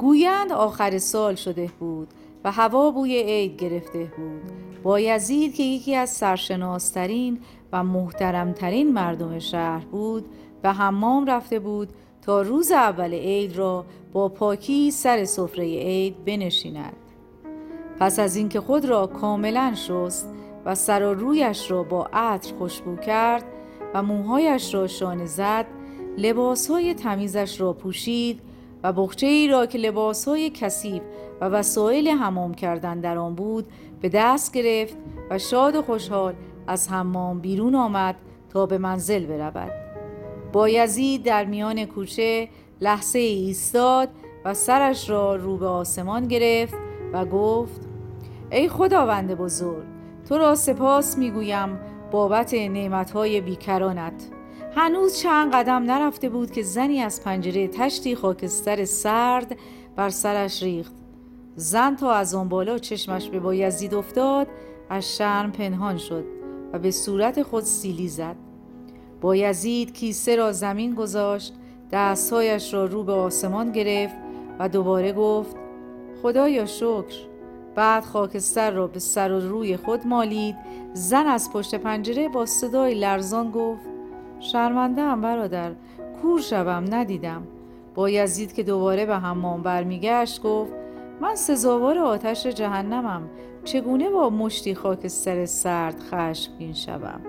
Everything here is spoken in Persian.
گویند آخر سال شده بود و هوا بوی عید گرفته بود. با یزید که یکی از سرشناسترین و محترمترین مردم شهر بود به حمام رفته بود تا روز اول عید را با پاکی سر سفره عید بنشیند. پس از اینکه خود را کاملا شست و سر و رویش را با عطر خوشبو کرد و موهایش را شانه زد لباسهای تمیزش را پوشید و بخچه ای را که لباسهای کثیف و وسایل حمام کردن در آن بود به دست گرفت و شاد و خوشحال از حمام بیرون آمد تا به منزل برود. با یزید در میان کوچه لحظه ایستاد و سرش را رو به آسمان گرفت و گفت ای خداوند بزرگ تو را سپاس می‌گویم بابت نعمتهای بیکرانت. هنوز چند قدم نرفته بود که زنی از پنجره تشتی خاکستر سرد بر سرش ریخت. زن تا از آن بالا چشمش به بایزید افتاد از شرم پنهان شد و به صورت خود سیلی زد. بایزید کیسه را زمین گذاشت دستهایش را رو به آسمان گرفت و دوباره گفت خدایا شکر. بعد خاکستر را به سر و روی خود مالید. زن از پشت پنجره با صدای لرزان گفت شرمنده هم برادر کور شوم ندیدم. با یزید که دوباره به حمام برمیگشت گفت من سزاوار آتش جهنمم چگونه با مشتی خاکستر سرد خشمگین شوم؟